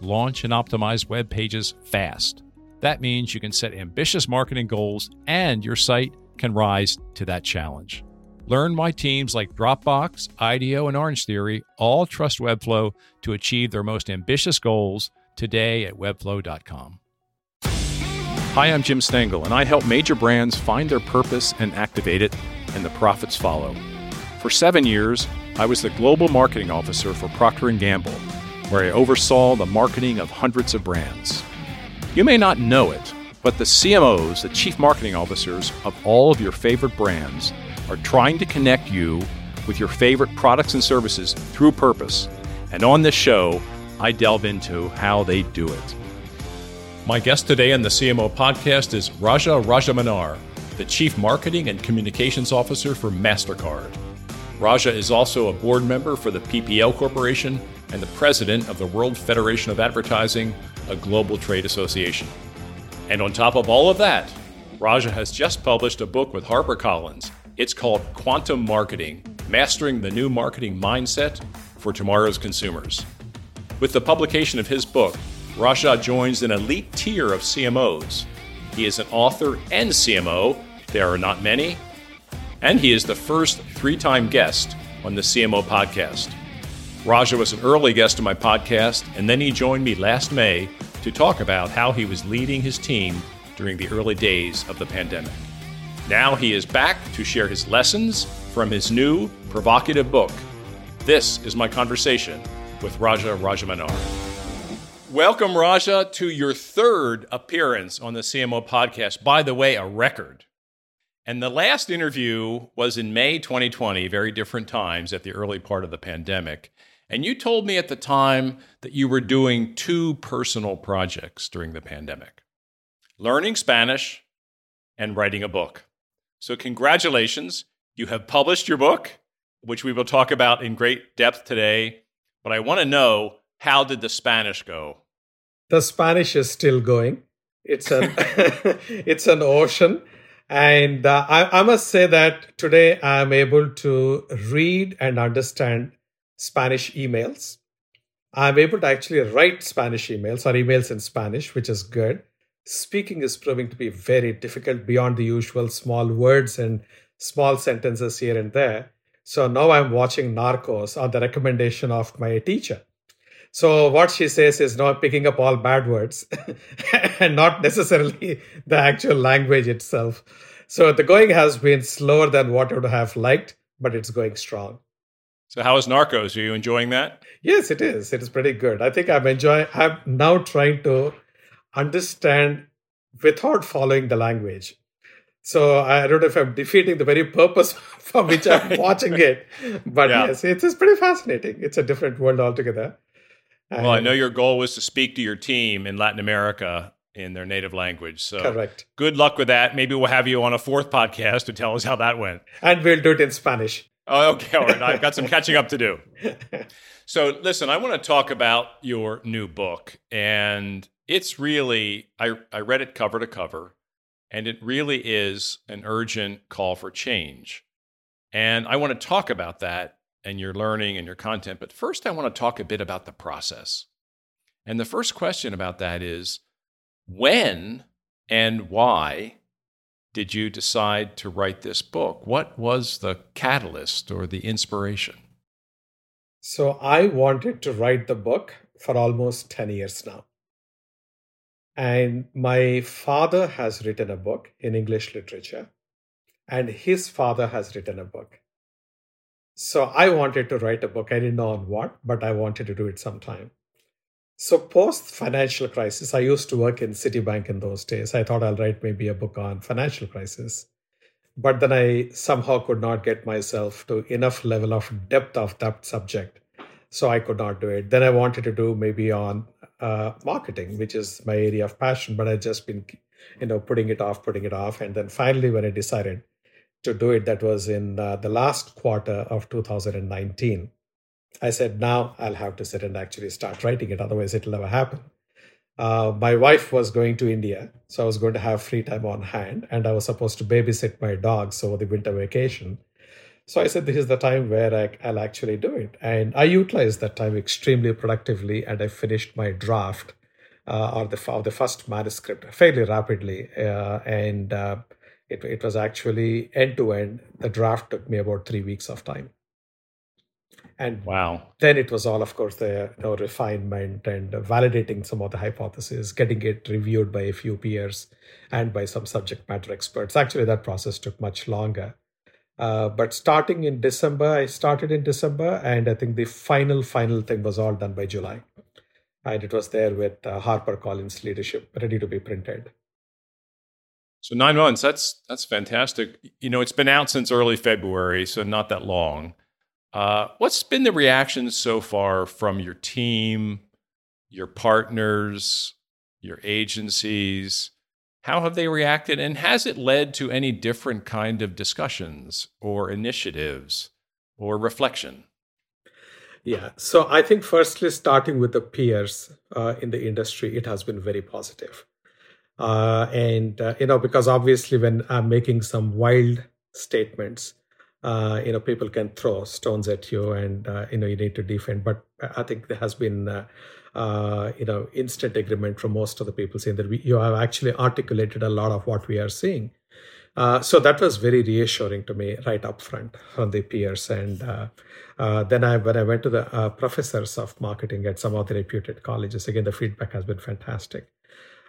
launch, and optimize web pages fast. That means you can set ambitious marketing goals and your site can rise to that challenge. Learn why teams like Dropbox, IDEO, and Orange Theory all trust Webflow to achieve their most ambitious goals today at webflow.com. Hi, I'm Jim Stengel, and I help major brands find their purpose and activate it, and the profits follow. For seven years, I was the global marketing officer for Procter & Gamble, where I oversaw the marketing of hundreds of brands. You may not know it, but the CMOs, the chief marketing officers of all of your favorite brands, are trying to connect you with your favorite products and services through purpose. And on this show, I delve into how they do it. My guest today on the CMO podcast is Raja Rajamannar, the Chief Marketing and Communications Officer for MasterCard. Raja is also a board member for the PPL Corporation and the president of the World Federation of Advertising, a global trade association. And on top of all of that, Raja has just published a book with HarperCollins. It's called Quantum Marketing Mastering the New Marketing Mindset for Tomorrow's Consumers. With the publication of his book, Raja joins an elite tier of CMOs. He is an author and CMO, there are not many, and he is the first three time guest on the CMO podcast. Raja was an early guest on my podcast, and then he joined me last May to talk about how he was leading his team during the early days of the pandemic. Now he is back to share his lessons from his new provocative book. This is my conversation with Raja Rajamannar. Welcome, Raja, to your third appearance on the CMO podcast. By the way, a record. And the last interview was in May 2020, very different times at the early part of the pandemic. And you told me at the time that you were doing two personal projects during the pandemic learning Spanish and writing a book. So, congratulations. You have published your book, which we will talk about in great depth today. But I want to know how did the Spanish go? The Spanish is still going. It's an it's an ocean, and uh, I, I must say that today I'm able to read and understand Spanish emails. I'm able to actually write Spanish emails or emails in Spanish, which is good. Speaking is proving to be very difficult beyond the usual small words and small sentences here and there. So now I'm watching Narcos on the recommendation of my teacher. So what she says is not picking up all bad words and not necessarily the actual language itself. So the going has been slower than what I would have liked, but it's going strong. So how is Narcos? Are you enjoying that? Yes, it is. It is pretty good. I think I'm enjoying I'm now trying to understand without following the language. So I don't know if I'm defeating the very purpose for which I'm watching it. But yeah. yes, it is pretty fascinating. It's a different world altogether. Well, I know your goal was to speak to your team in Latin America in their native language. So correct. Good luck with that. Maybe we'll have you on a fourth podcast to tell us how that went. And we'll do it in Spanish. Oh, okay. All right. I've got some catching up to do. So listen, I want to talk about your new book. And it's really I, I read it cover to cover, and it really is an urgent call for change. And I want to talk about that and your learning and your content. But first, I want to talk a bit about the process. And the first question about that is when and why did you decide to write this book? What was the catalyst or the inspiration? So, I wanted to write the book for almost 10 years now. And my father has written a book in English literature, and his father has written a book. So I wanted to write a book. I didn't know on what, but I wanted to do it sometime. So post financial crisis, I used to work in Citibank in those days. I thought I'll write maybe a book on financial crisis. But then I somehow could not get myself to enough level of depth of that subject. So I could not do it. Then I wanted to do maybe on uh, marketing, which is my area of passion, but I'd just been, you know, putting it off, putting it off. And then finally, when I decided to do it, that was in uh, the last quarter of 2019. I said, now I'll have to sit and actually start writing it. Otherwise, it'll never happen. Uh, my wife was going to India, so I was going to have free time on hand, and I was supposed to babysit my dogs over the winter vacation. So I said, this is the time where I, will actually do it. And I utilized that time extremely productively, and I finished my draft uh, or the, of the first manuscript fairly rapidly. Uh, and uh, it, it was actually end to end. The draft took me about three weeks of time. And wow. Then it was all, of course, the you know, refinement and validating some of the hypotheses, getting it reviewed by a few peers and by some subject matter experts. Actually, that process took much longer. Uh, but starting in December, I started in December, and I think the final, final thing was all done by July. And it was there with uh, Harper Collins leadership, ready to be printed. So nine months, that's that's fantastic. You know, it's been out since early February, so not that long. Uh, what's been the reaction so far from your team, your partners, your agencies? How have they reacted, and has it led to any different kind of discussions or initiatives or reflection? Yeah, so I think firstly, starting with the peers uh, in the industry, it has been very positive. Uh, and, uh, you know, because obviously when I'm making some wild statements, uh, you know, people can throw stones at you and, uh, you know, you need to defend. But I think there has been, uh, uh, you know, instant agreement from most of the people saying that we, you have actually articulated a lot of what we are seeing. so that was very reassuring to me right up front from the peers. And then I, when I went to the professors of marketing at some of the reputed colleges, again, the feedback has been fantastic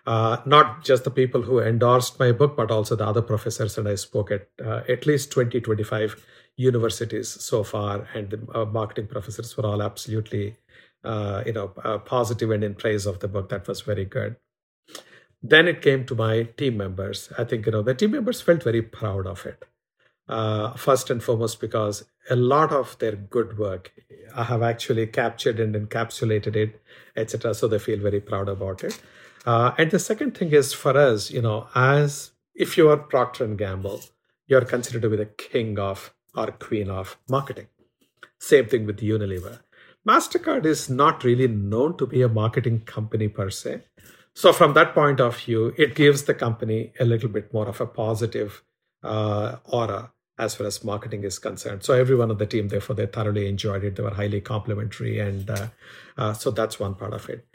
uh, not just the people who endorsed my book, but also the other professors. And I spoke at uh, at least 20, 25 universities so far, and the uh, marketing professors were all absolutely, uh, you know, uh, positive and in praise of the book. That was very good. Then it came to my team members. I think you know the team members felt very proud of it. Uh, first and foremost, because a lot of their good work I have actually captured and encapsulated it, etc. So they feel very proud about it. Uh, and the second thing is for us, you know, as if you are Procter and Gamble, you're considered to be the king of or queen of marketing. Same thing with Unilever. MasterCard is not really known to be a marketing company per se. So, from that point of view, it gives the company a little bit more of a positive uh, aura as far as marketing is concerned. So, everyone on the team, therefore, they thoroughly enjoyed it. They were highly complimentary. And uh, uh, so, that's one part of it.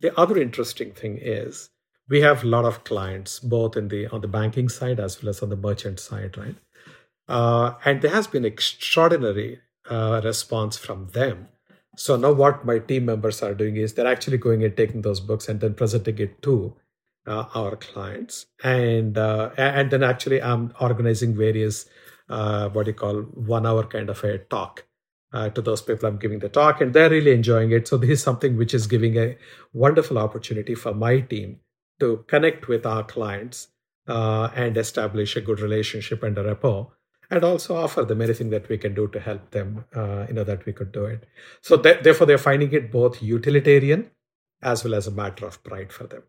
The other interesting thing is we have a lot of clients both in the on the banking side as well as on the merchant side, right? Uh, and there has been extraordinary uh, response from them. So now what my team members are doing is they're actually going and taking those books and then presenting it to uh, our clients, and uh, and then actually I'm organizing various uh, what you call one hour kind of a talk uh, to those people I'm giving the talk, and they're really enjoying it. So, this is something which is giving a wonderful opportunity for my team to connect with our clients uh, and establish a good relationship and a rapport, and also offer them anything that we can do to help them, uh, you know, that we could do it. So, th- therefore, they're finding it both utilitarian as well as a matter of pride for them.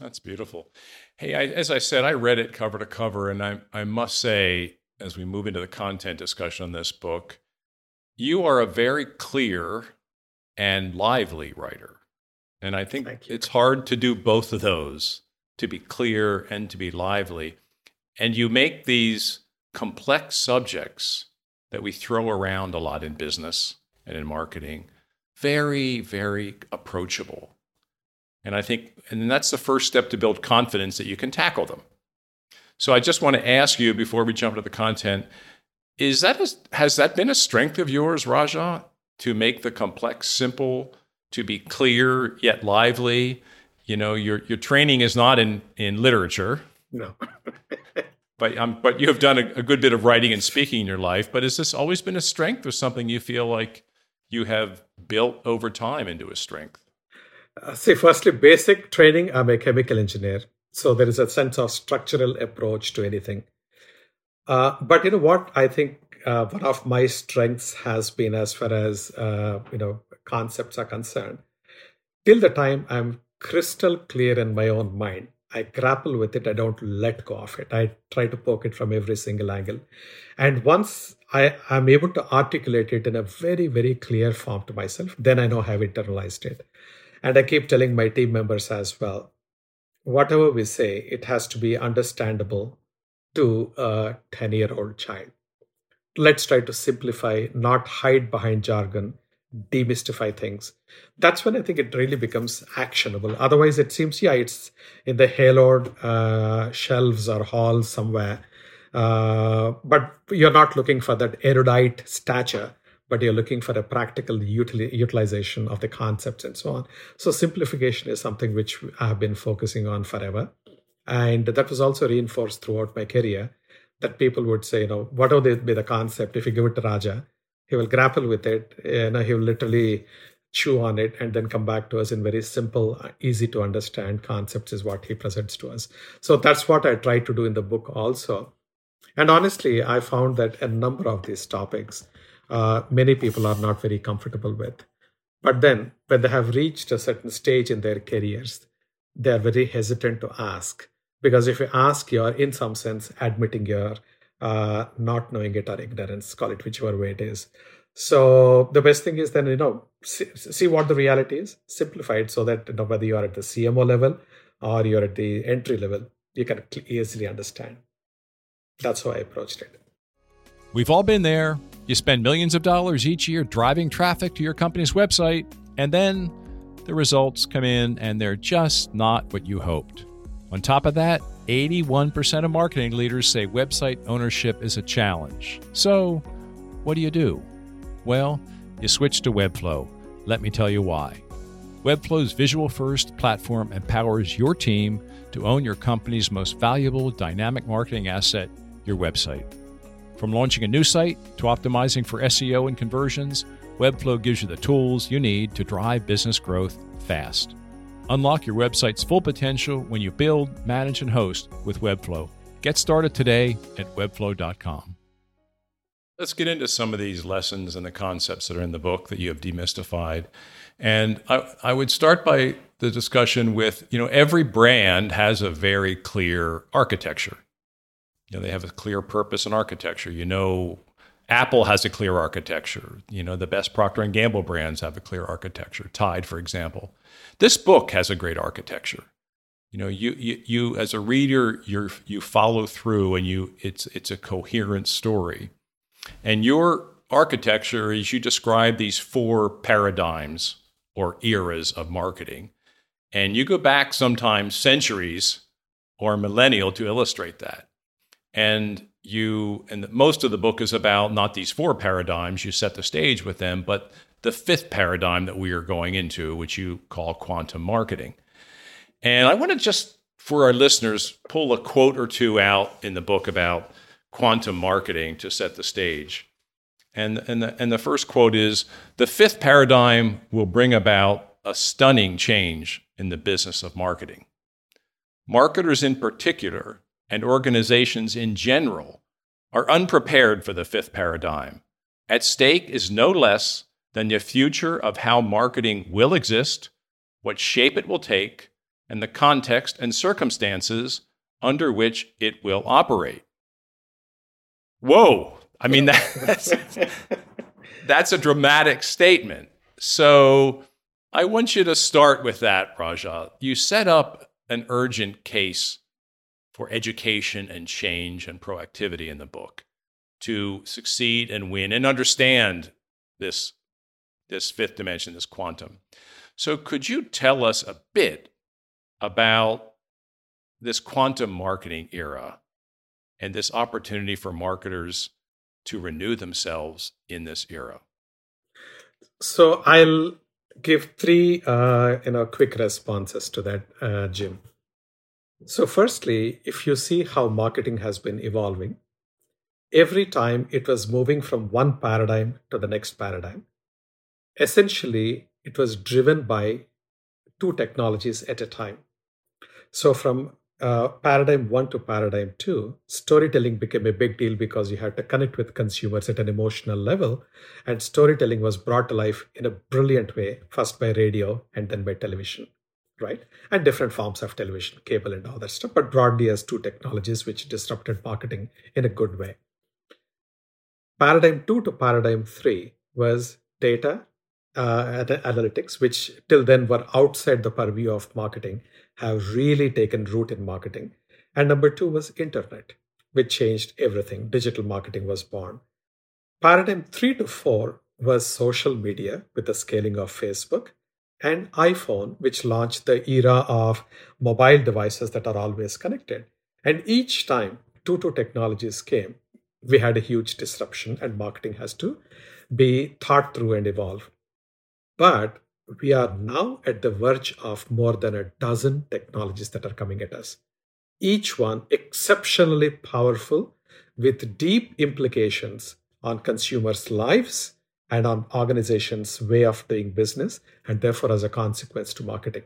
That's beautiful. Hey, I, as I said, I read it cover to cover, and I, I must say, as we move into the content discussion on this book, you are a very clear and lively writer. And I think it's hard to do both of those to be clear and to be lively. And you make these complex subjects that we throw around a lot in business and in marketing very, very approachable. And I think, and that's the first step to build confidence that you can tackle them. So I just want to ask you before we jump into the content is that a, has that been a strength of yours, Raja, to make the complex simple, to be clear yet lively? You know, your your training is not in in literature. No. but um, but you have done a, a, good bit of writing and speaking in your life. But has this always been a strength, or something you feel like you have built over time into a strength? Uh, see, firstly, basic training. I'm a chemical engineer, so there is a sense of structural approach to anything. Uh, but you know what? I think uh, one of my strengths has been as far as uh, you know concepts are concerned till the time I'm crystal clear in my own mind, I grapple with it. I don't let go of it. I try to poke it from every single angle. And once I am able to articulate it in a very, very clear form to myself, then I know I've internalized it. And I keep telling my team members as well whatever we say, it has to be understandable to a 10 year old child. Let's try to simplify, not hide behind jargon, demystify things. That's when I think it really becomes actionable. Otherwise, it seems, yeah, it's in the haloed uh, shelves or halls somewhere. Uh, but you're not looking for that erudite stature but you're looking for a practical util- utilization of the concepts and so on. So simplification is something which I have been focusing on forever. And that was also reinforced throughout my career that people would say, you know, whatever be the concept, if you give it to Raja, he will grapple with it. Know, he will literally chew on it and then come back to us in very simple, easy to understand concepts is what he presents to us. So that's what I try to do in the book also. And honestly, I found that a number of these topics uh, many people are not very comfortable with. But then, when they have reached a certain stage in their careers, they are very hesitant to ask. Because if you ask, you're in some sense admitting your uh, not knowing it or ignorance, call it whichever way it is. So the best thing is then, you know, see, see what the reality is, simplify it so that you know, whether you are at the CMO level or you're at the entry level, you can easily understand. That's how I approached it. We've all been there. You spend millions of dollars each year driving traffic to your company's website, and then the results come in and they're just not what you hoped. On top of that, 81% of marketing leaders say website ownership is a challenge. So, what do you do? Well, you switch to Webflow. Let me tell you why. Webflow's visual first platform empowers your team to own your company's most valuable dynamic marketing asset, your website. From launching a new site to optimizing for SEO and conversions, Webflow gives you the tools you need to drive business growth fast. Unlock your website's full potential when you build, manage, and host with Webflow. Get started today at webflow.com. Let's get into some of these lessons and the concepts that are in the book that you have demystified. And I, I would start by the discussion with you know, every brand has a very clear architecture. You know, they have a clear purpose and architecture. You know, Apple has a clear architecture. You know, the best Procter and Gamble brands have a clear architecture. Tide, for example. This book has a great architecture. You know, you you, you as a reader, you you follow through, and you it's it's a coherent story. And your architecture is you describe these four paradigms or eras of marketing, and you go back sometimes centuries or millennial to illustrate that and you and most of the book is about not these four paradigms you set the stage with them but the fifth paradigm that we are going into which you call quantum marketing. And i want to just for our listeners pull a quote or two out in the book about quantum marketing to set the stage. And and the, and the first quote is the fifth paradigm will bring about a stunning change in the business of marketing. Marketers in particular and organizations in general are unprepared for the fifth paradigm. At stake is no less than the future of how marketing will exist, what shape it will take, and the context and circumstances under which it will operate. Whoa! I mean, that's, that's a dramatic statement. So I want you to start with that, Raja. You set up an urgent case for education and change and proactivity in the book to succeed and win and understand this, this fifth dimension, this quantum. So, could you tell us a bit about this quantum marketing era and this opportunity for marketers to renew themselves in this era? So, I'll give three uh, you know quick responses to that, uh, Jim. So, firstly, if you see how marketing has been evolving, every time it was moving from one paradigm to the next paradigm, essentially it was driven by two technologies at a time. So, from uh, paradigm one to paradigm two, storytelling became a big deal because you had to connect with consumers at an emotional level. And storytelling was brought to life in a brilliant way, first by radio and then by television, right? And different forms of television, cable, and all that stuff, but broadly as two technologies which disrupted marketing in a good way. Paradigm two to paradigm three was data uh, analytics, which till then were outside the purview of marketing have really taken root in marketing. And number two was internet, which changed everything. Digital marketing was born. Paradigm three to four was social media with the scaling of Facebook and iPhone, which launched the era of mobile devices that are always connected. And each time two two technologies came, we had a huge disruption, and marketing has to be thought through and evolve. But we are now at the verge of more than a dozen technologies that are coming at us. Each one exceptionally powerful with deep implications on consumers' lives and on organizations' way of doing business, and therefore, as a consequence, to marketing.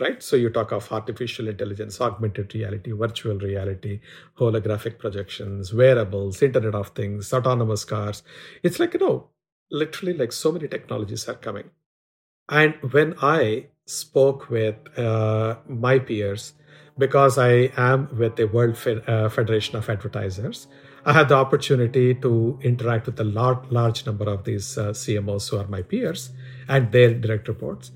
Right? So, you talk of artificial intelligence, augmented reality, virtual reality, holographic projections, wearables, Internet of Things, autonomous cars. It's like, you know, literally like so many technologies are coming. And when I spoke with uh, my peers, because I am with the World uh, Federation of Advertisers, I had the opportunity to interact with a large, large number of these uh, CMOs who are my peers and their direct reports.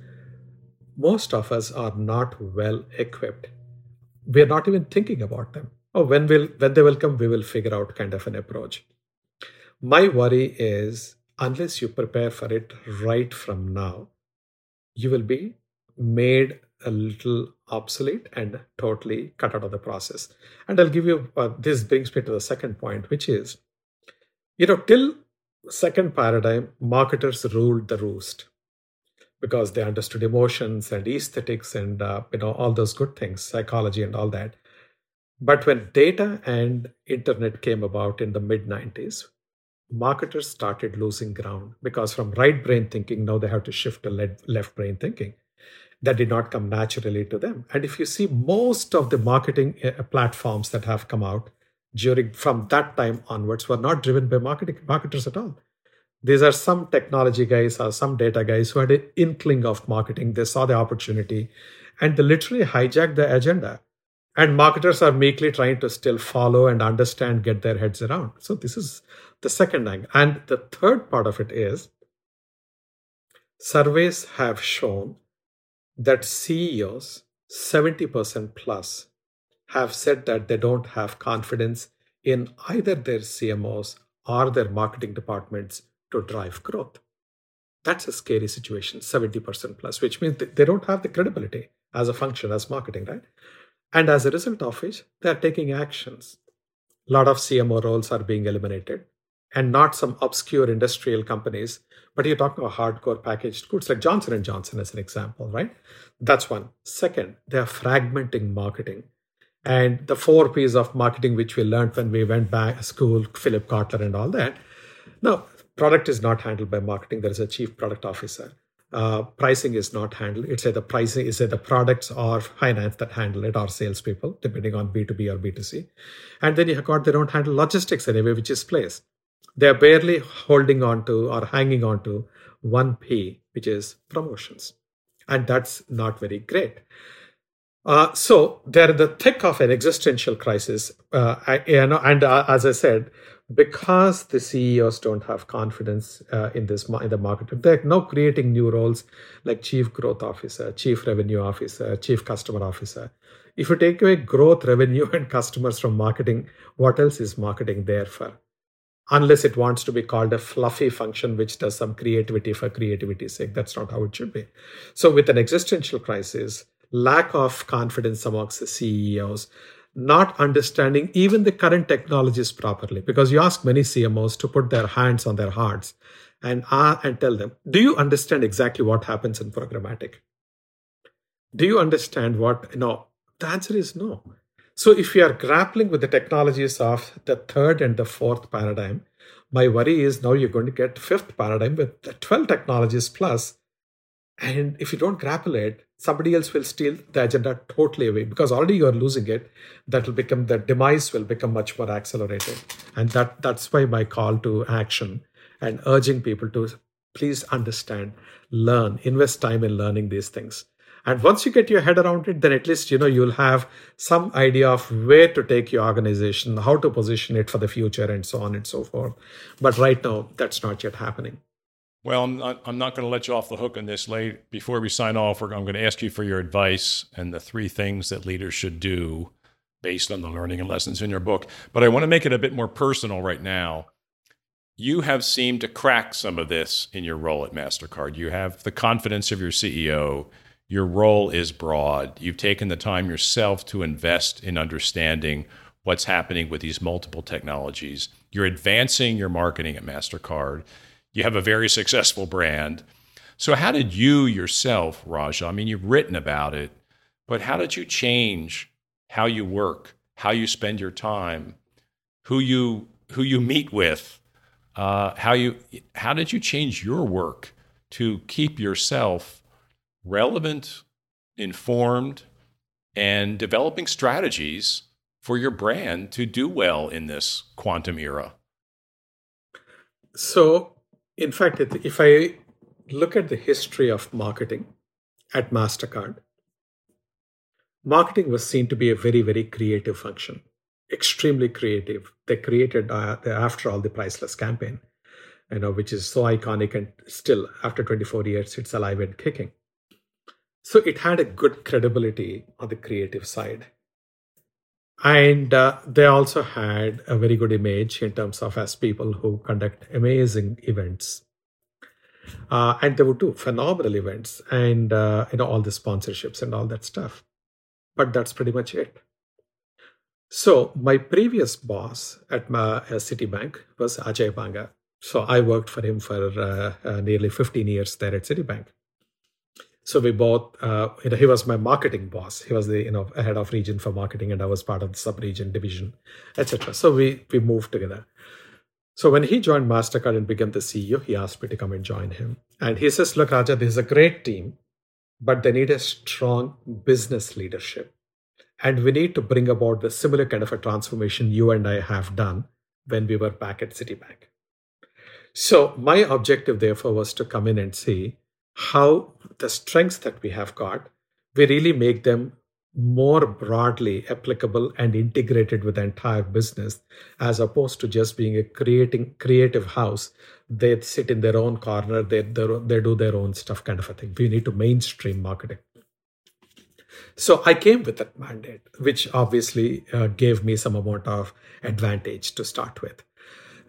Most of us are not well equipped. We're not even thinking about them. Oh, when will when they will come, we will figure out kind of an approach. My worry is unless you prepare for it right from now, you will be made a little obsolete and totally cut out of the process. And I'll give you uh, this brings me to the second point, which is, you know, till second paradigm, marketers ruled the roost because they understood emotions and aesthetics and uh, you know all those good things, psychology and all that. But when data and internet came about in the mid 90s, marketers started losing ground because from right brain thinking, now they have to shift to left brain thinking. That did not come naturally to them. And if you see most of the marketing uh, platforms that have come out during from that time onwards were not driven by marketing marketers at all. These are some technology guys or some data guys who had an inkling of marketing. They saw the opportunity and they literally hijacked the agenda and marketers are meekly trying to still follow and understand get their heads around so this is the second angle and the third part of it is surveys have shown that ceos 70% plus have said that they don't have confidence in either their cmos or their marketing departments to drive growth. That's a scary situation 70% plus which means they don't have the credibility as a function as marketing right? And as a result of which, they are taking actions. A lot of CMO roles are being eliminated, and not some obscure industrial companies, but you're talking about hardcore packaged goods like Johnson Johnson as an example, right? That's one. Second, they are fragmenting marketing. And the four P's of marketing, which we learned when we went back to school, Philip Kotler and all that. Now, product is not handled by marketing. There is a chief product officer uh, pricing is not handled. It's either pricing is either products or finance that handle it or salespeople, depending on B2B or B2C. And then you have got they don't handle logistics anyway, which is place. They're barely holding on to or hanging on to one P, which is promotions. And that's not very great. Uh, so they're in the thick of an existential crisis. Uh, you know, and uh, as I said, because the CEOs don't have confidence uh, in this in the market, they're now creating new roles like chief growth officer, chief revenue officer, chief customer officer. If you take away growth, revenue, and customers from marketing, what else is marketing there for? Unless it wants to be called a fluffy function which does some creativity for creativity's sake. That's not how it should be. So, with an existential crisis, lack of confidence amongst the CEOs, not understanding even the current technologies properly. Because you ask many CMOs to put their hands on their hearts and, uh, and tell them, do you understand exactly what happens in programmatic? Do you understand what? No. The answer is no. So if you are grappling with the technologies of the third and the fourth paradigm, my worry is now you're going to get fifth paradigm with the 12 technologies plus. And if you don't grapple it, somebody else will steal the agenda totally away because already you're losing it. That will become the demise will become much more accelerated. And that that's why my call to action and urging people to please understand learn invest time in learning these things and once you get your head around it then at least you know you'll have some idea of where to take your organization how to position it for the future and so on and so forth but right now that's not yet happening well, I'm not, I'm not going to let you off the hook on this. Late before we sign off, I'm going to ask you for your advice and the three things that leaders should do based on the learning and lessons in your book. But I want to make it a bit more personal right now. You have seemed to crack some of this in your role at MasterCard. You have the confidence of your CEO. Your role is broad. You've taken the time yourself to invest in understanding what's happening with these multiple technologies. You're advancing your marketing at MasterCard you have a very successful brand. So, how did you yourself, Raja? I mean, you've written about it, but how did you change how you work, how you spend your time, who you who you meet with, uh, how you how did you change your work to keep yourself relevant, informed, and developing strategies for your brand to do well in this quantum era? So, in fact, if I look at the history of marketing at MasterCard, marketing was seen to be a very, very creative function, extremely creative. They created, uh, after all, the Priceless campaign, you know, which is so iconic and still, after 24 years, it's alive and kicking. So it had a good credibility on the creative side. And uh, they also had a very good image in terms of as people who conduct amazing events. Uh, and they would do phenomenal events and uh, you know all the sponsorships and all that stuff. But that's pretty much it. So my previous boss at my uh, Citibank was Ajay Banga. So I worked for him for uh, uh, nearly 15 years there at Citibank. So we both, uh, you know, he was my marketing boss. He was the, you know, head of region for marketing, and I was part of the sub-region division, etc. So we we moved together. So when he joined Mastercard and became the CEO, he asked me to come and join him. And he says, "Look, Raja, this is a great team, but they need a strong business leadership, and we need to bring about the similar kind of a transformation you and I have done when we were back at Citibank." So my objective, therefore, was to come in and see how the strengths that we have got, we really make them more broadly applicable and integrated with the entire business as opposed to just being a creating creative house. They sit in their own corner they, they, do their own stuff kind of a thing. We need to mainstream marketing. So i came with that mandate which obviously uh, gave me some amount of advantage to start with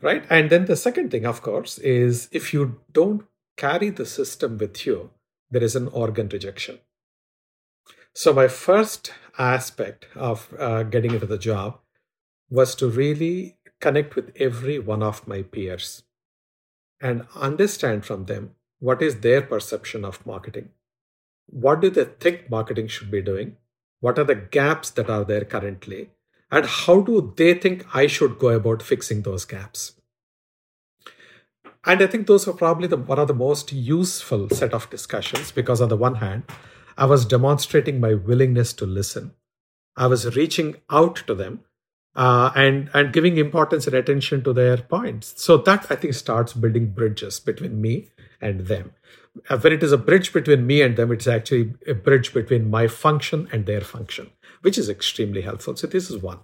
right? And then the second thing of course is if you don't carry the system with you, there is an organ rejection. So, my first aspect of uh, getting into the job was to really connect with every one of my peers and understand from them what is their perception of marketing. What do they think marketing should be doing? What are the gaps that are there currently? And how do they think I should go about fixing those gaps? And I think those were probably the, one of the most useful set of discussions because, on the one hand, I was demonstrating my willingness to listen. I was reaching out to them uh, and and giving importance and attention to their points. So that I think starts building bridges between me and them. Uh, when it is a bridge between me and them, it's actually a bridge between my function and their function, which is extremely helpful. So this is one.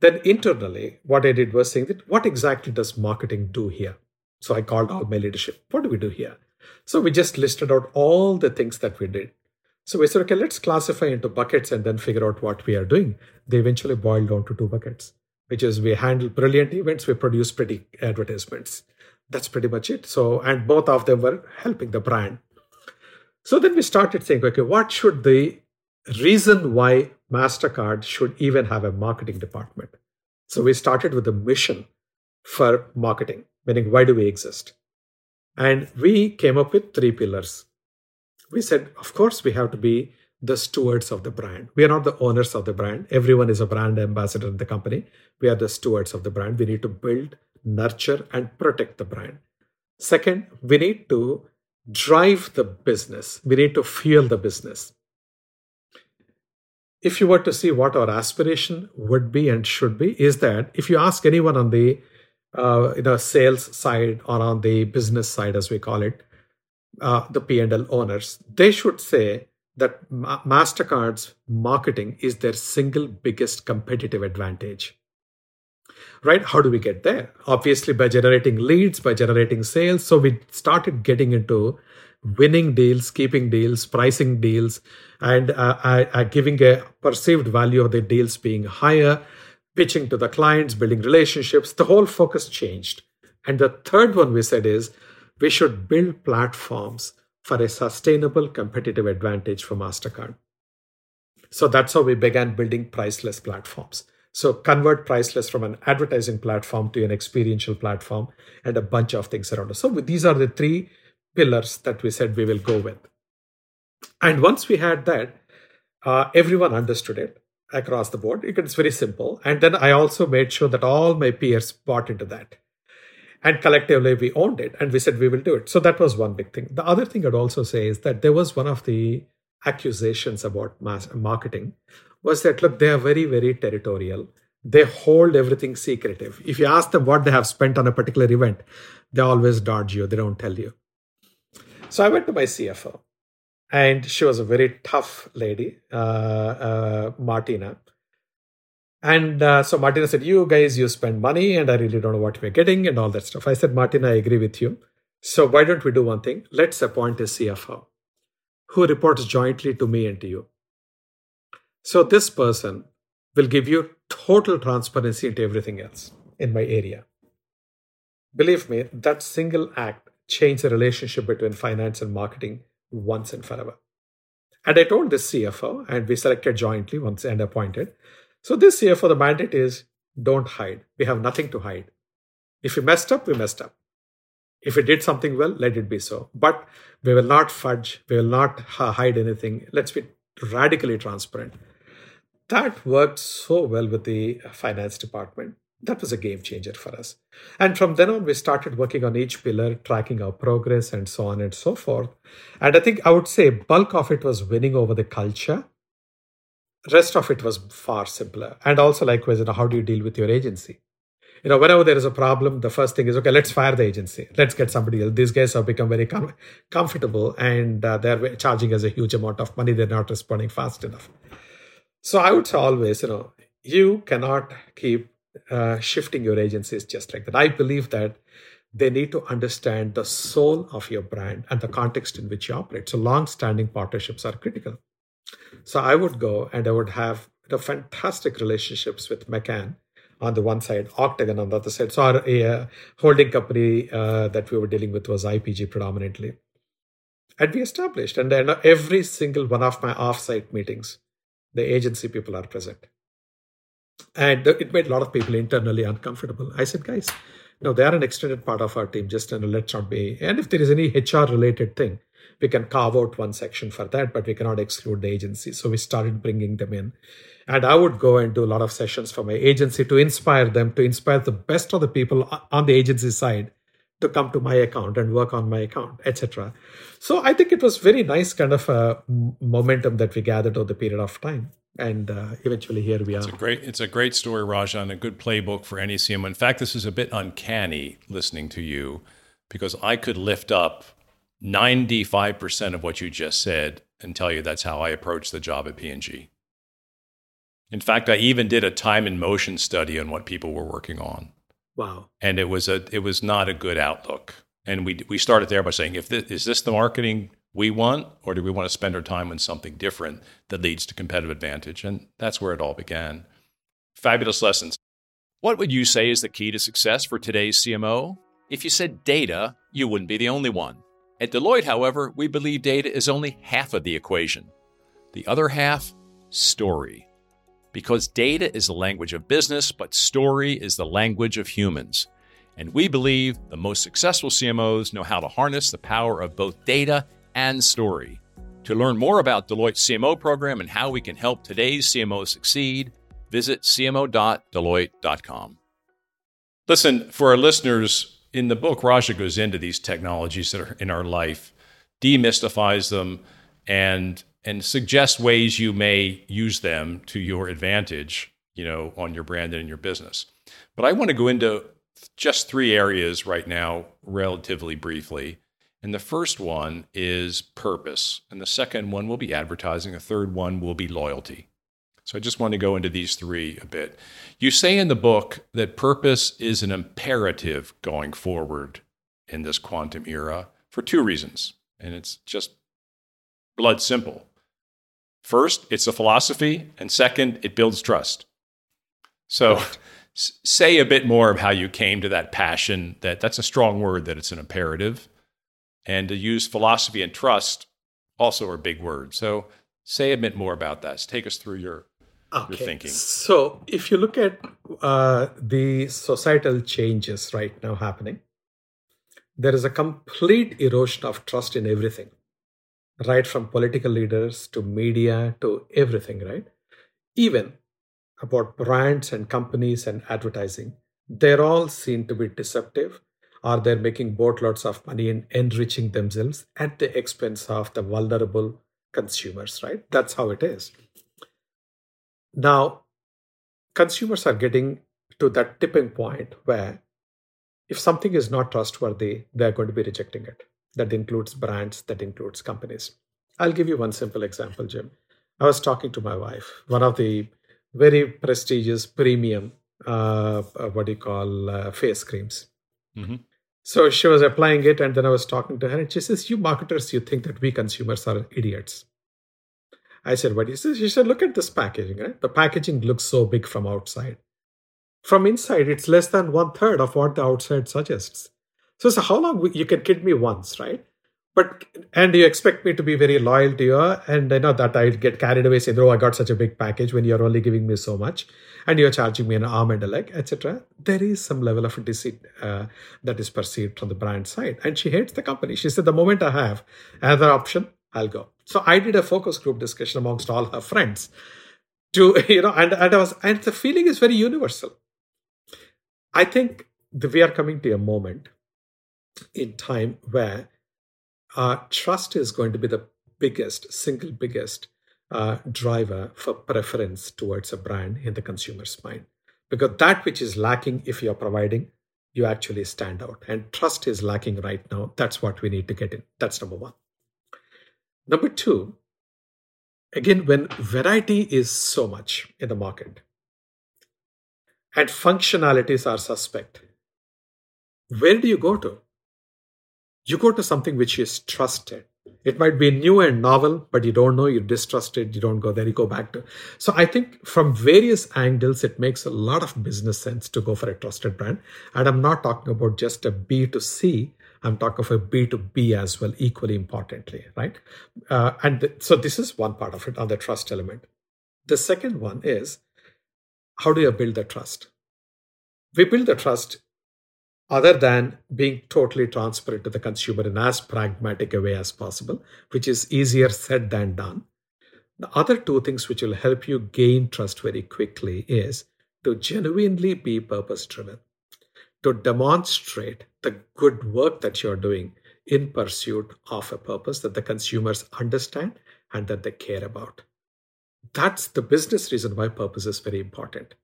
Then internally, what I did was saying that what exactly does marketing do here? So I called out my leadership. What do we do here? So we just listed out all the things that we did. So we said, okay, let's classify into buckets and then figure out what we are doing. They eventually boiled down to two buckets, which is we handle brilliant events, we produce pretty advertisements. That's pretty much it. So, and both of them were helping the brand. So then we started saying, okay, what should the reason why MasterCard should even have a marketing department? So we started with the mission for marketing meaning why do we exist? And we came up with three pillars. We said, of course, we have to be the stewards of the brand. We are not the owners of the brand. Everyone is a brand ambassador in the company. We are the stewards of the brand. We need to build, nurture, and protect the brand. Second, we need to drive the business. We need to fuel the business. If you were to see what our aspiration would be and should be, is that if you ask anyone on the uh, know sales side or on the business side, as we call it, uh, the P&L owners, they should say that Mastercard's marketing is their single biggest competitive advantage right? How do we get there? Obviously, by generating leads, by generating sales. So we started getting into winning deals, keeping deals, pricing deals, and uh, uh, giving a perceived value of the deals being higher, pitching to the clients, building relationships. The whole focus changed. And the third one we said is we should build platforms for a sustainable competitive advantage for MasterCard. So that's how we began building priceless platforms. So convert priceless from an advertising platform to an experiential platform and a bunch of things around us. So these are the three pillars that we said we will go with. And once we had that, uh, everyone understood it across the board. It's very simple. And then I also made sure that all my peers bought into that. And collectively, we owned it and we said we will do it. So that was one big thing. The other thing I'd also say is that there was one of the accusations about mass marketing was that look, they are very, very territorial. They hold everything secretive. If you ask them what they have spent on a particular event, they always dodge you, they don't tell you. So I went to my CFO, and she was a very tough lady, uh, uh, Martina. And uh, so Martina said, You guys, you spend money, and I really don't know what we're getting, and all that stuff. I said, Martina, I agree with you. So why don't we do one thing? Let's appoint a CFO who reports jointly to me and to you. So this person will give you total transparency into everything else in my area. Believe me, that single act changed the relationship between finance and marketing once and forever. And I told this CFO, and we selected jointly once and appointed. So this CFO, the mandate is don't hide. We have nothing to hide. If we messed up, we messed up. If we did something well, let it be so. But we will not fudge. We will not hide anything. Let's be radically transparent that worked so well with the finance department. That was a game changer for us. And from then on, we started working on each pillar, tracking our progress, and so on and so forth. And I think I would say bulk of it was winning over the culture. Rest of it was far simpler. And also, likewise, you know, how do you deal with your agency? you know whenever there is a problem the first thing is okay let's fire the agency let's get somebody else these guys have become very com- comfortable and uh, they're charging us a huge amount of money they're not responding fast enough so I would say always, you know, you cannot keep uh, shifting your agencies just like that. I believe that they need to understand the soul of your brand and the context in which you operate. So long-standing partnerships are critical. So I would go and I would have the fantastic relationships with McCann on the one side, Octagon on the other side. So our uh, holding company uh, that we were dealing with was IPG predominantly. And we established, and then every single one of my offsite meetings, the agency people are present. And it made a lot of people internally uncomfortable. I said, guys, no, they are an extended part of our team. Just know, let's not be. And if there is any HR related thing, we can carve out one section for that, but we cannot exclude the agency. So we started bringing them in. And I would go and do a lot of sessions for my agency to inspire them, to inspire the best of the people on the agency side to come to my account and work on my account, etc. So I think it was very nice kind of uh, a momentum that we gathered over the period of time. And uh, eventually, here we are. It's a great, it's a great story, Rajan. A good playbook for any CMO. In fact, this is a bit uncanny listening to you, because I could lift up ninety-five percent of what you just said and tell you that's how I approached the job at P&G. In fact, I even did a time and motion study on what people were working on. Wow. And it was a it was not a good outlook. And we we started there by saying if this, is this the marketing we want or do we want to spend our time on something different that leads to competitive advantage? And that's where it all began. Fabulous lessons. What would you say is the key to success for today's CMO? If you said data, you wouldn't be the only one. At Deloitte, however, we believe data is only half of the equation. The other half, story because data is the language of business, but story is the language of humans. And we believe the most successful CMOs know how to harness the power of both data and story. To learn more about Deloitte's CMO program and how we can help today's CMOs succeed, visit cmo.deloitte.com. Listen, for our listeners, in the book, Raja goes into these technologies that are in our life demystifies them and and suggests ways you may use them to your advantage, you know, on your brand and in your business. But I want to go into just three areas right now, relatively briefly. And the first one is purpose. And the second one will be advertising. The third one will be loyalty. So I just want to go into these three a bit. You say in the book that purpose is an imperative going forward in this quantum era for two reasons. And it's just blood simple. First, it's a philosophy. And second, it builds trust. So, right say a bit more of how you came to that passion that that's a strong word that it's an imperative and to use philosophy and trust also are big words. So say a bit more about that. So take us through your, okay. your thinking. So if you look at uh, the societal changes right now happening there is a complete erosion of trust in everything right from political leaders to media to everything right? Even about brands and companies and advertising, they're all seen to be deceptive or they're making boatloads of money and enriching themselves at the expense of the vulnerable consumers, right? That's how it is. Now, consumers are getting to that tipping point where if something is not trustworthy, they're going to be rejecting it. That includes brands, that includes companies. I'll give you one simple example, Jim. I was talking to my wife. One of the very prestigious premium uh, uh, what do you call uh, face creams mm-hmm. So she was applying it and then i was talking to her and she says you marketers you think that we consumers are idiots. I said what is this she said look at this packaging right? The packaging looks so big from outside. From inside it's less than one third of what the outside suggests. So, so how long you can kid me once right but and you expect me to be very loyal to you and i know that i get carried away saying oh i got such a big package when you're only giving me so much and you're charging me an arm and a leg etc there is some level of deceit uh, that is perceived from the brand side and she hates the company. She said the moment i have another option i'll go. So i did a focus group discussion amongst all her friends to you know and, and i was and the feeling is very universal. I think we are coming to a moment in time where uh, trust is going to be the biggest, single biggest uh, driver for preference towards a brand in the consumer's mind. Because that which is lacking, if you're providing, you actually stand out. And trust is lacking right now. That's what we need to get in. That's number one. Number two, again, when variety is so much in the market and functionalities are suspect, where do you go to? You go to something which is trusted. It might be new and novel but you don't know you distrust it you don't go there you go back to. So i think from various angles it makes a lot of business sense to go for a trusted brand. And i'm not talking about just a b to c i'm talking of a b to b as well equally importantly right? Uh, and th- so this is one part of it on the trust element. The second one is how do you build the trust? We build the trust other than being totally transparent to the consumer in as pragmatic a way as possible, which is easier said than done. The other two things which will help you gain trust very quickly is to genuinely be purpose driven, to demonstrate the good work that you're doing in pursuit of a purpose that the consumers understand and that they care about. That's the business reason why purpose is very important.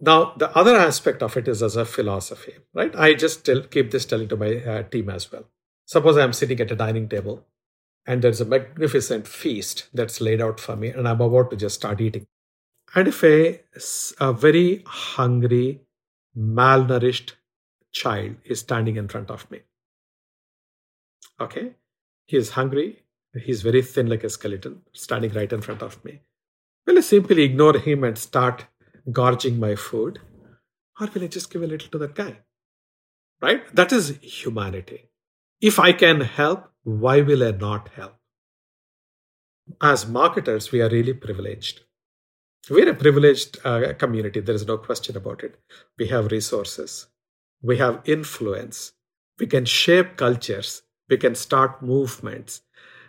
Now, the other aspect of it is as a philosophy, right? I just tell, keep this telling to my uh, team as well. Suppose I'm sitting at a dining table and there's a magnificent feast that's laid out for me, and I'm about to just start eating. And if a, a very hungry, malnourished child is standing in front of me, okay, he is hungry, he's very thin like a skeleton, standing right in front of me. Will I simply ignore him and start gorging my food? Or will I just give a little to that guy? Right? That is humanity. If I can help, why will I not help? As marketers, we are really privileged. We're a privileged uh, community, there is no question about it. We have resources, we have influence, we can shape cultures, we can start movements,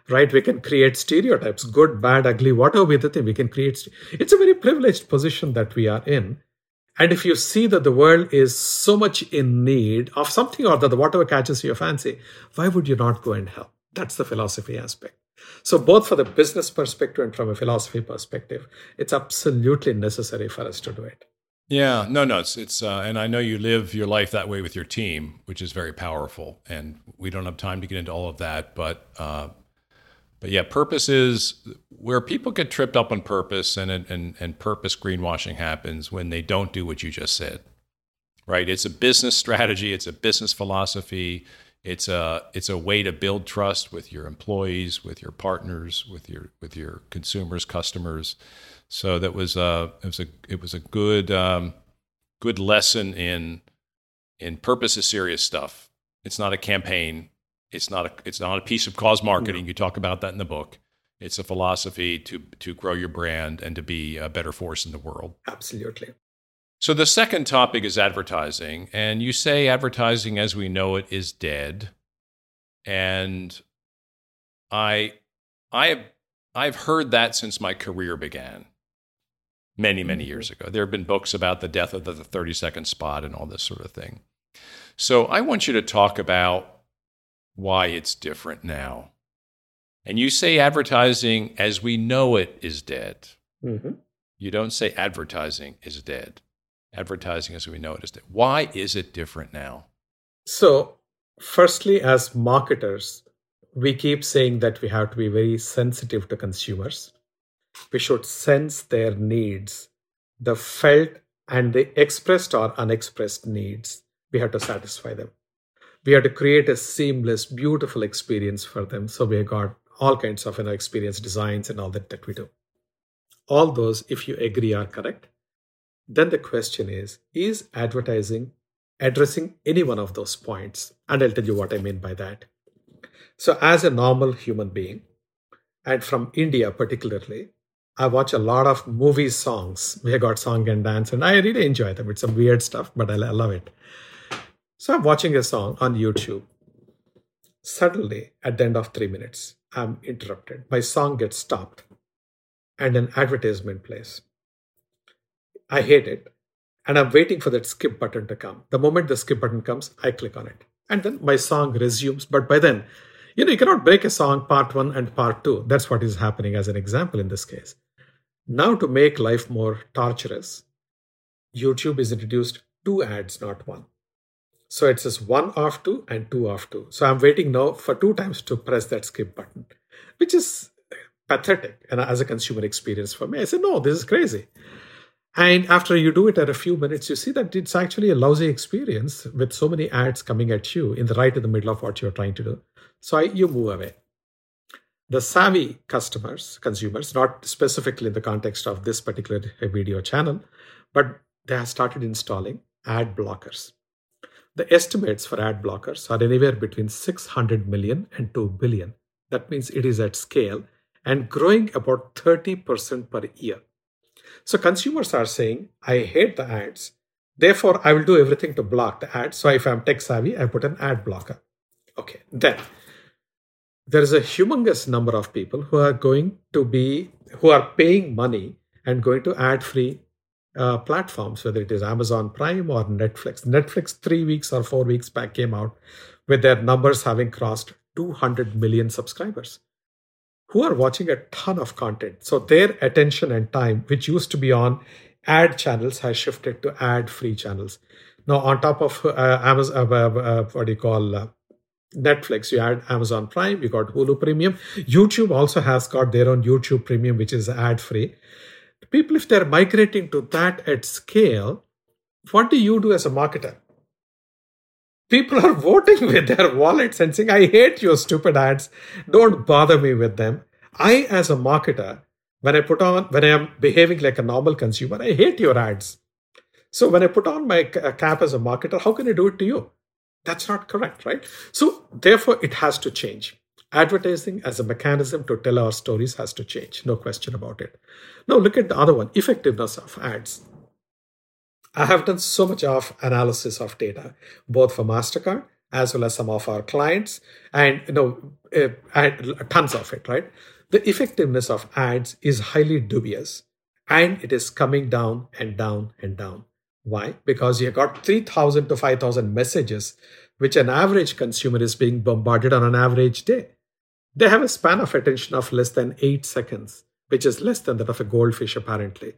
right? We can create stereotypes, good, bad, ugly, whatever the thing, we can create. It's a very privileged position that we are in. And if you see that the world is so much in need of something or that whatever catches your fancy, why would you not go and help? That's the philosophy aspect. So, both for the business perspective and from a philosophy perspective, it's absolutely necessary for us to do it. Yeah, no, no, it's it's, uh, and I know you live your life that way with your team, which is very powerful. And we don't have time to get into all of that, but uh, but yeah, purpose is where people get tripped up on purpose, and and and purpose greenwashing happens when they don't do what you just said. Right? It's a business strategy. It's a business philosophy. It's a it's a way to build trust with your employees, with your partners, with your with your consumers, customers. So that was a it was a it was a good um, good lesson in in purpose is serious stuff. It's not a campaign. It's not a it's not a piece of cause marketing. No. You talk about that in the book. It's a philosophy to to grow your brand and to be a better force in the world. Absolutely. So the second topic is advertising, and you say advertising as we know it is dead. And I I have I've heard that since my career began. Many, many mm-hmm. years ago. There have been books about the death of the 30 second spot and all this sort of thing. So I want you to talk about why it's different now. And you say advertising as we know it is dead. Mm-hmm. You don't say advertising is dead. Advertising as we know it is dead. Why is it different now? So, firstly, as marketers, we keep saying that we have to be very sensitive to consumers. We should sense their needs, the felt and the expressed or unexpressed needs. We have to satisfy them we had to create a seamless, beautiful experience for them. So we got all kinds of you know, experience designs and all that that we do. All those, if you agree, are correct. Then the question is Is advertising addressing any one of those points? And I'll tell you what I mean by that. So, as a normal human being, and from India particularly, I watch a lot of movie songs. We have got song and dance, and I really enjoy them. It's some weird stuff, but I love it. So I'm watching a song on YouTube. Suddenly, at the end of three minutes, I'm interrupted. My song gets stopped and an advertisement plays. I hate it. And I'm waiting for that skip button to come. The moment the skip button comes, I click on it. And then my song resumes. But by then, you know, you cannot break a song part one and part two. That's what is happening as an example in this case. Now, to make life more torturous, YouTube is introduced two ads, not one. So it says one off two and two off two. So I'm waiting now for two times to press that skip button, which is pathetic and as a consumer experience for me. I said, no, this is crazy. And after you do it at a few minutes, you see that it's actually a lousy experience with so many ads coming at you in the right in the middle of what you're trying to do. So I, you move away. The savvy customers, consumers, not specifically in the context of this particular video channel, but they have started installing ad blockers. The estimates for ad blockers are anywhere between 600 million and 2 billion. That means it is at scale and growing about 30% per year. So consumers are saying, I hate the ads. Therefore, I will do everything to block the ads. So if I'm tech savvy, I put an ad blocker. Okay, then there is a humongous number of people who are going to be, who are paying money and going to ad free uh, platforms, whether it is Amazon Prime or Netflix. Netflix, three weeks or four weeks back, came out with their numbers having crossed 200 million subscribers who are watching a ton of content. So their attention and time, which used to be on ad channels, has shifted to ad free channels. Now, on top of uh, Amazon, uh, uh, uh, what do you call Netflix, you add Amazon Prime, you got Hulu Premium. YouTube also has got their own YouTube Premium, which is ad free people, if they're migrating to that at scale, what do you do as a marketer? People are voting with their wallets and saying, I hate your stupid ads. Don't bother me with them. I, as a marketer, when I put on, when I am behaving like a normal consumer, I hate your ads. So when I put on my uh, cap as a marketer, how can I do it to you? That's not correct, right? So therefore, it has to change advertising as a mechanism to tell our stories has to change. No question about it. Now look at the other one effectiveness of ads. I have done so much of analysis of data both for mastercard as well as some of our clients and you know uh, tons of it right? The effectiveness of ads is highly dubious and it is coming down and down and down. Why? Because you got 3,000 to 5,000 messages, which an average consumer is being bombarded on an average day. They have a span of attention of less than eight seconds, which is less than that of a goldfish, apparently.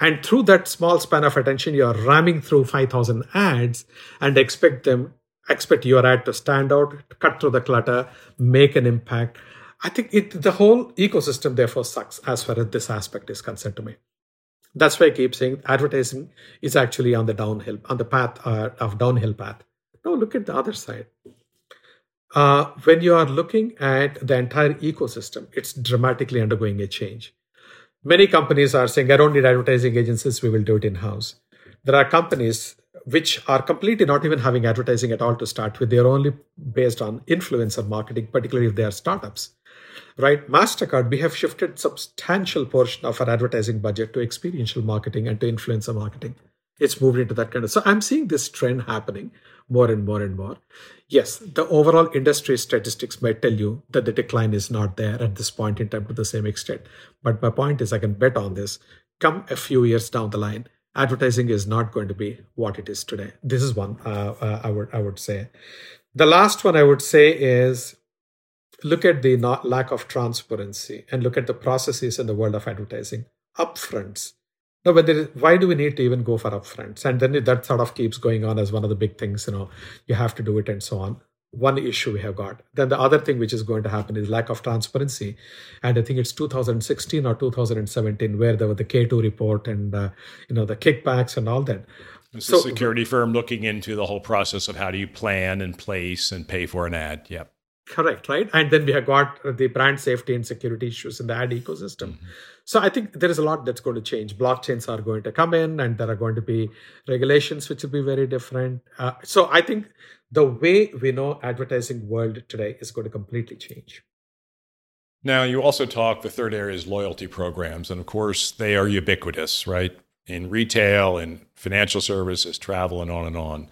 And through that small span of attention, you are ramming through 5,000 ads and expect them, expect your ad to stand out, cut through the clutter, make an impact. I think it, the whole ecosystem therefore sucks as far as this aspect is concerned to me. That's why I keep saying advertising is actually on the downhill, on the path uh, of downhill path. Now look at the other side. Uh, when you are looking at the entire ecosystem, it's dramatically undergoing a change. Many companies are saying, I don't need advertising agencies, we will do it in house. There are companies which are completely not even having advertising at all to start with. They're only based on influencer marketing, particularly if they are startups right mastercard we have shifted substantial portion of our advertising budget to experiential marketing and to influencer marketing it's moved into that kind of so i'm seeing this trend happening more and more and more. Yes the overall industry statistics might tell you that the decline is not there at this point in time to the same extent. But my point is i can bet on this. Come a few years down the line advertising is not going to be what it is today. This is one uh, uh, i would i would say. The last one i would say is look at the not, lack of transparency and look at the processes in the world of advertising upfronts no but is, why do we need to even go for upfronts? And then that sort of keeps going on as one of the big things you know you have to do it and so on. One issue we have got. Then the other thing which is going to happen is lack of transparency. And i think it's 2016 or 2017 where there was the k2 report and uh, you know the kickbacks and all that. It's so, a security firm looking into the whole process of how do you plan and place and pay for an ad. Yep. Correct, right? And then we have got the brand safety and security issues in the ad ecosystem. Mm-hmm. So I think there is a lot that's going to change. Blockchains are going to come in, and there are going to be regulations which will be very different. Uh, so I think the way we know advertising world today is going to completely change. Now, you also talk the third area is loyalty programs, and of course they are ubiquitous, right? In retail, in financial services, travel, and on and on.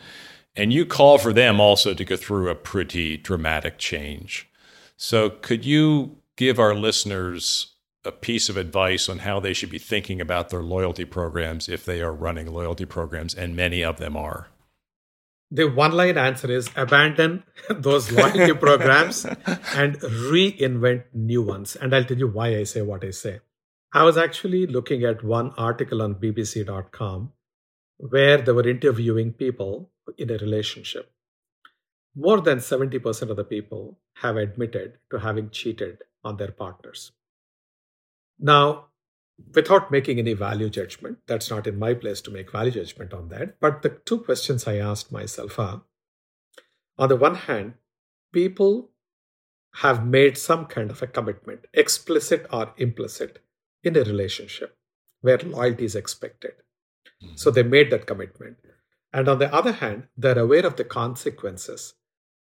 And you call for them also to go through a pretty dramatic change. So, could you give our listeners a piece of advice on how they should be thinking about their loyalty programs if they are running loyalty programs, and many of them are? The one line answer is abandon those loyalty programs and reinvent new ones. And I'll tell you why I say what I say. I was actually looking at one article on BBC.com where they were interviewing people in a relationship. More than 70% of the people have admitted to having cheated on their partners. Now, without making any value judgment, that's not in my place to make value judgment on that. But the two questions I asked myself are on the one hand, people have made some kind of a commitment, explicit or implicit, in a relationship where loyalty is expected. So they made that commitment. And on the other hand, they're aware of the consequences.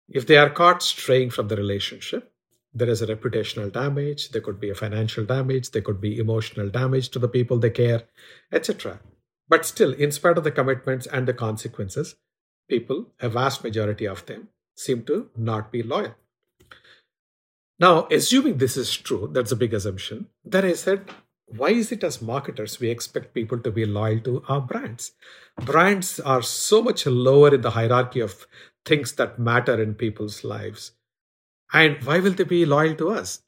If they are caught straying from the relationship, there is a reputational damage, there could be a financial damage, there could be emotional damage to the people they care, etc. But still, in spite of the commitments and the consequences, people, a vast majority of them, seem to not be loyal. Now, assuming this is true, that's a big assumption, then I said, why is it as marketers we expect people to be loyal to our brands? Brands are so much lower in the hierarchy of things that matter in people's lives. And why will they be loyal to us?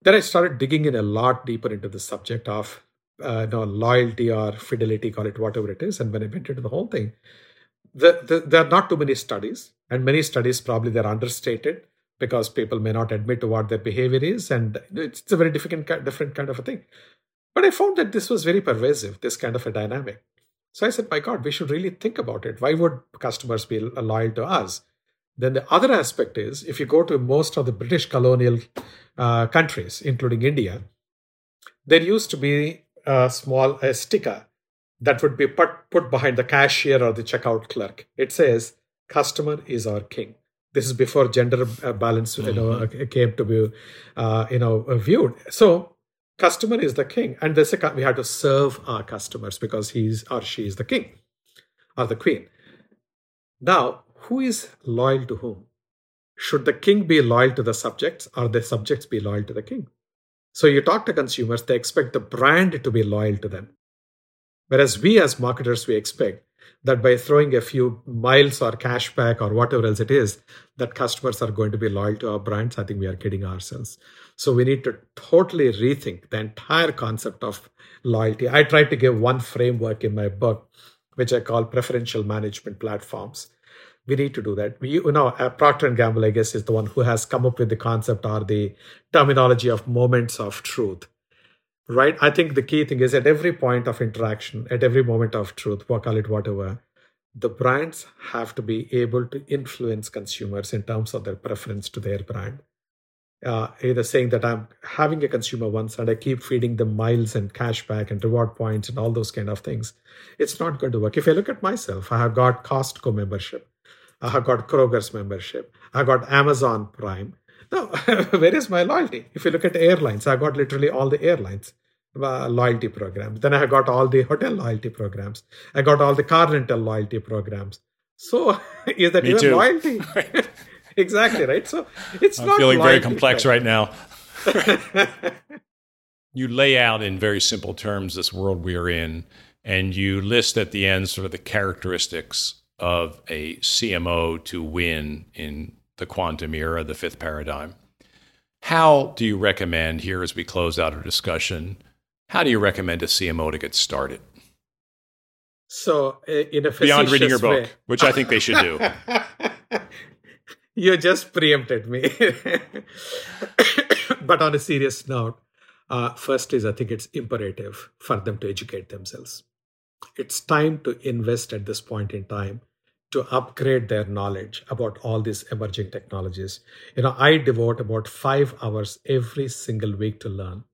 Then I started digging in a lot deeper into the subject of uh, loyalty or fidelity, call it whatever it is. And when I went into the whole thing, the, the, there are not too many studies, and many studies probably they're understated because people may not admit to what their behavior is, and it's a very different different kind of a thing. But I found that this was very pervasive, this kind of a dynamic. So I said, my God, we should really think about it. Why would customers be loyal to us? Then the other aspect is if you go to most of the British colonial uh, countries, including India, there used to be a small a sticker that would be put, put behind the cashier or the checkout clerk. It says, customer is our king. This is before gender uh, balance you know, mm-hmm. came to be uh, you know, viewed. So customer is the king and this we have to serve our customers because he's or she is the king or the queen now who is loyal to whom should the king be loyal to the subjects or the subjects be loyal to the king so you talk to consumers they expect the brand to be loyal to them whereas we as marketers we expect that by throwing a few miles or cashback or whatever else it is, that customers are going to be loyal to our brands, I think we are kidding ourselves. So we need to totally rethink the entire concept of loyalty. I tried to give one framework in my book, which I call preferential management platforms. We need to do that. We, you know, uh, Procter and Gamble, I guess, is the one who has come up with the concept or the terminology of moments of truth right? I think the key thing is at every point of interaction, at every moment of truth, we'll call it whatever, the brands have to be able to influence consumers in terms of their preference to their brand. Uh, either saying that I'm having a consumer once and I keep feeding them miles and cashback and reward points and all those kind of things, it's not going to work. If I look at myself, I have got Costco membership, I got Kroger's membership, I got Amazon Prime. Now, where is my loyalty? If you look at airlines, I got literally all the airlines uh, loyalty programs. Then I got all the hotel loyalty programs. I got all the car rental loyalty programs. So is that Me even too. loyalty? exactly right. So it's I'm not feeling very complex right? right now. you lay out in very simple terms this world we are in, and you list at the end sort of the characteristics of a CMO to win in the quantum era, the fifth paradigm. How do you recommend here as we close out our discussion? How do you recommend a CMO to get started? So, in a Beyond reading your book, way, which I think they should do. you just preempted me. but on a serious note, uh, first is I think it's imperative for them to educate themselves. It's time to invest at this point in time to upgrade their knowledge about all these emerging technologies. You know, I devote about five hours every single week to learn.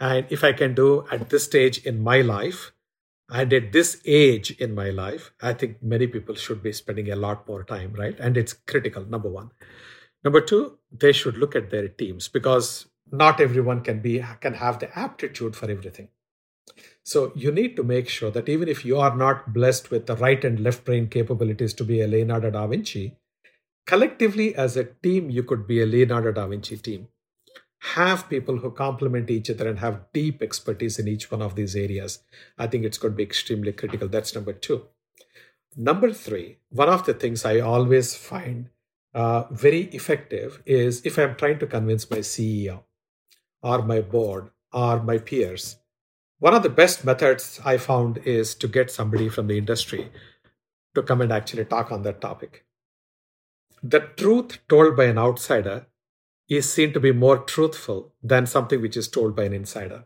And if I can do at this stage in my life, and at this age in my life, I think many people should be spending a lot more time, right? And it's critical, number one. Number two, they should look at their teams because not everyone can be can have the aptitude for everything. So you need to make sure that even if you are not blessed with the right and left brain capabilities to be a Leonardo da Vinci, collectively as a team, you could be a Leonardo da Vinci team have people who complement each other and have deep expertise in each one of these areas. I think it's going to be extremely critical. That's number two. Number three, one of the things I always find uh, very effective is if I'm trying to convince my CEO or my board or my peers, one of the best methods I found is to get somebody from the industry to come and actually talk on that topic. The truth told by an outsider is seen to be more truthful than something which is told by an insider.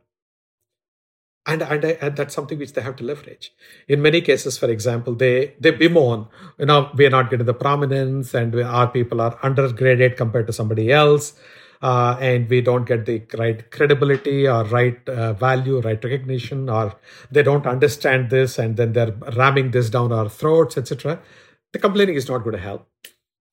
And, and, and, that's something which they have to leverage. In many cases, for example, they, they bemoan, you know, we are not getting the prominence and we, our people are undergraded compared to somebody else. Uh, and we don't get the right credibility or right uh, value, right recognition, or they don't understand this and then they're ramming this down our throats, etc. The complaining is not going to help.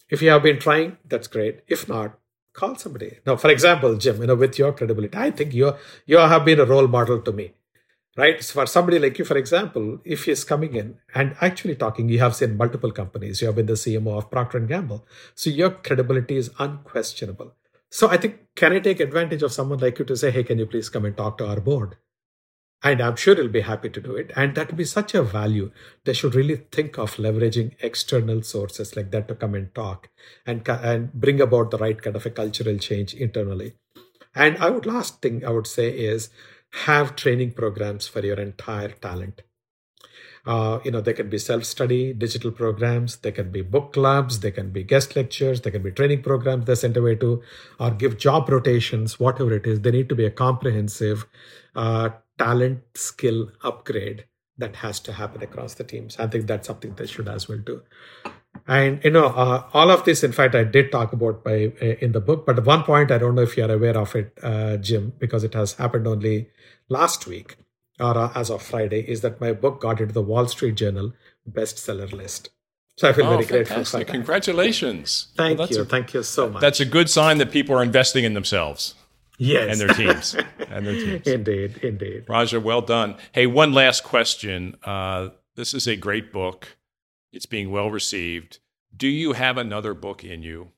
If you have been trying, that's great. If not, call somebody. Now, for example, Jim, you know, with your credibility, I think you you have been a role model to me, right? So for somebody like you, for example, if he's coming in and actually talking, you have seen multiple companies, you have been the CMO of Procter and Gamble, so your credibility is unquestionable. So I think, can I take advantage of someone like you to say, hey, can you please come and talk to our board? And I'm sure he'll be happy to do it. And that would be such a value. They should really think of leveraging external sources like that to come and talk and, and bring about the right kind of a cultural change internally. And I would last thing I would say is have training programs for your entire talent. Uh, you know, there can be self-study, digital programs, there can be book clubs, there can be guest lectures, there can be training programs they're sent away to, or give job rotations, whatever it is. There need to be a comprehensive uh, talent skill upgrade that has to happen across the teams. I think that's something they should as well do. And you know, uh, all of this, in fact, I did talk about by uh, in the book. But at one point, I don't know if you're aware of it, uh, Jim, because it has happened only last week or uh, as of Friday, is that my book got into the Wall Street Journal bestseller list. So I feel oh, very grateful for that. Congratulations. Thank well, you. A, Thank you so much. That's a good sign that people are investing in themselves. Yes. And their teams. and their teams. Indeed, indeed. Raja, well done. Hey, one last question. Uh, this is a great book. It's being well received. Do you have another book in you?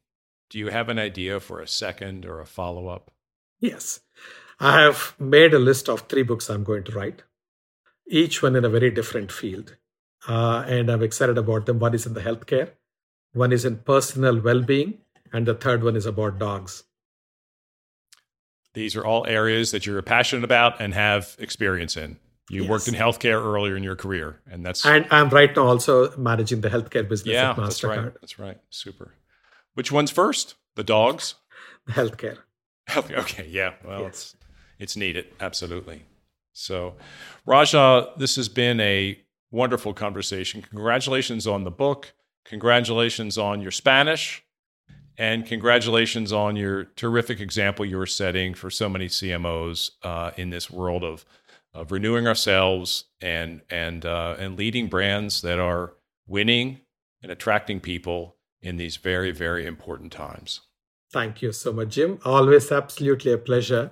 Do you have an idea for a second or a follow up? Yes. I have made a list of three books I'm going to write, each one in a very different field. uh, and I'm excited about them. One is in the healthcare, one is in personal well being, and the third one is about dogs. These are all areas that you're passionate about and have experience in. You yes. worked in healthcare earlier in your career, and that's and I'm right now also managing the healthcare business. Yeah, that's right. That's right. Super. Which one's first? The dogs. The healthcare. Okay. Yeah. Well, yes. it's it's needed. Absolutely. So, Raja, this has been a wonderful conversation. Congratulations on the book. Congratulations on your Spanish. And congratulations on your terrific example you are setting for so many CMOs uh, in this world of of renewing ourselves and and uh, and leading brands that are winning and attracting people in these very very important times. Thank you so much, Jim. Always absolutely a pleasure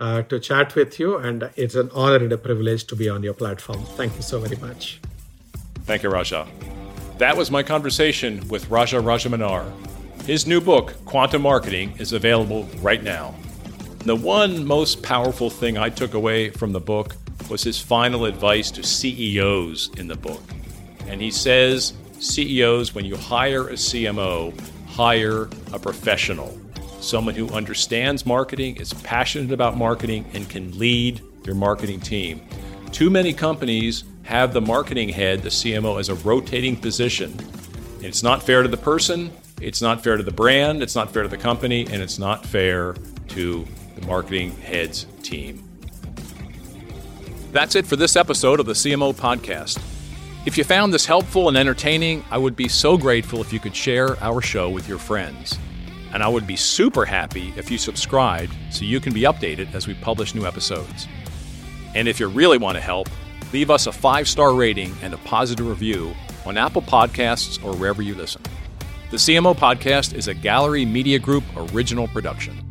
uh, to chat with you, and it's an honor and a privilege to be on your platform. Thank you so very much. Thank you, Raja. That was my conversation with Raja Rajamannar. His new book, Quantum Marketing, is available right now. The one most powerful thing I took away from the book was his final advice to CEOs in the book. And he says, CEOs, when you hire a CMO, hire a professional, someone who understands marketing, is passionate about marketing, and can lead your marketing team. Too many companies have the marketing head, the CMO, as a rotating position. It's not fair to the person, it's not fair to the brand, it's not fair to the company, and it's not fair to the marketing heads team. That's it for this episode of the CMO Podcast. If you found this helpful and entertaining, I would be so grateful if you could share our show with your friends. And I would be super happy if you subscribed so you can be updated as we publish new episodes. And if you really want to help, leave us a five star rating and a positive review on Apple Podcasts or wherever you listen. The CMO Podcast is a Gallery Media Group original production.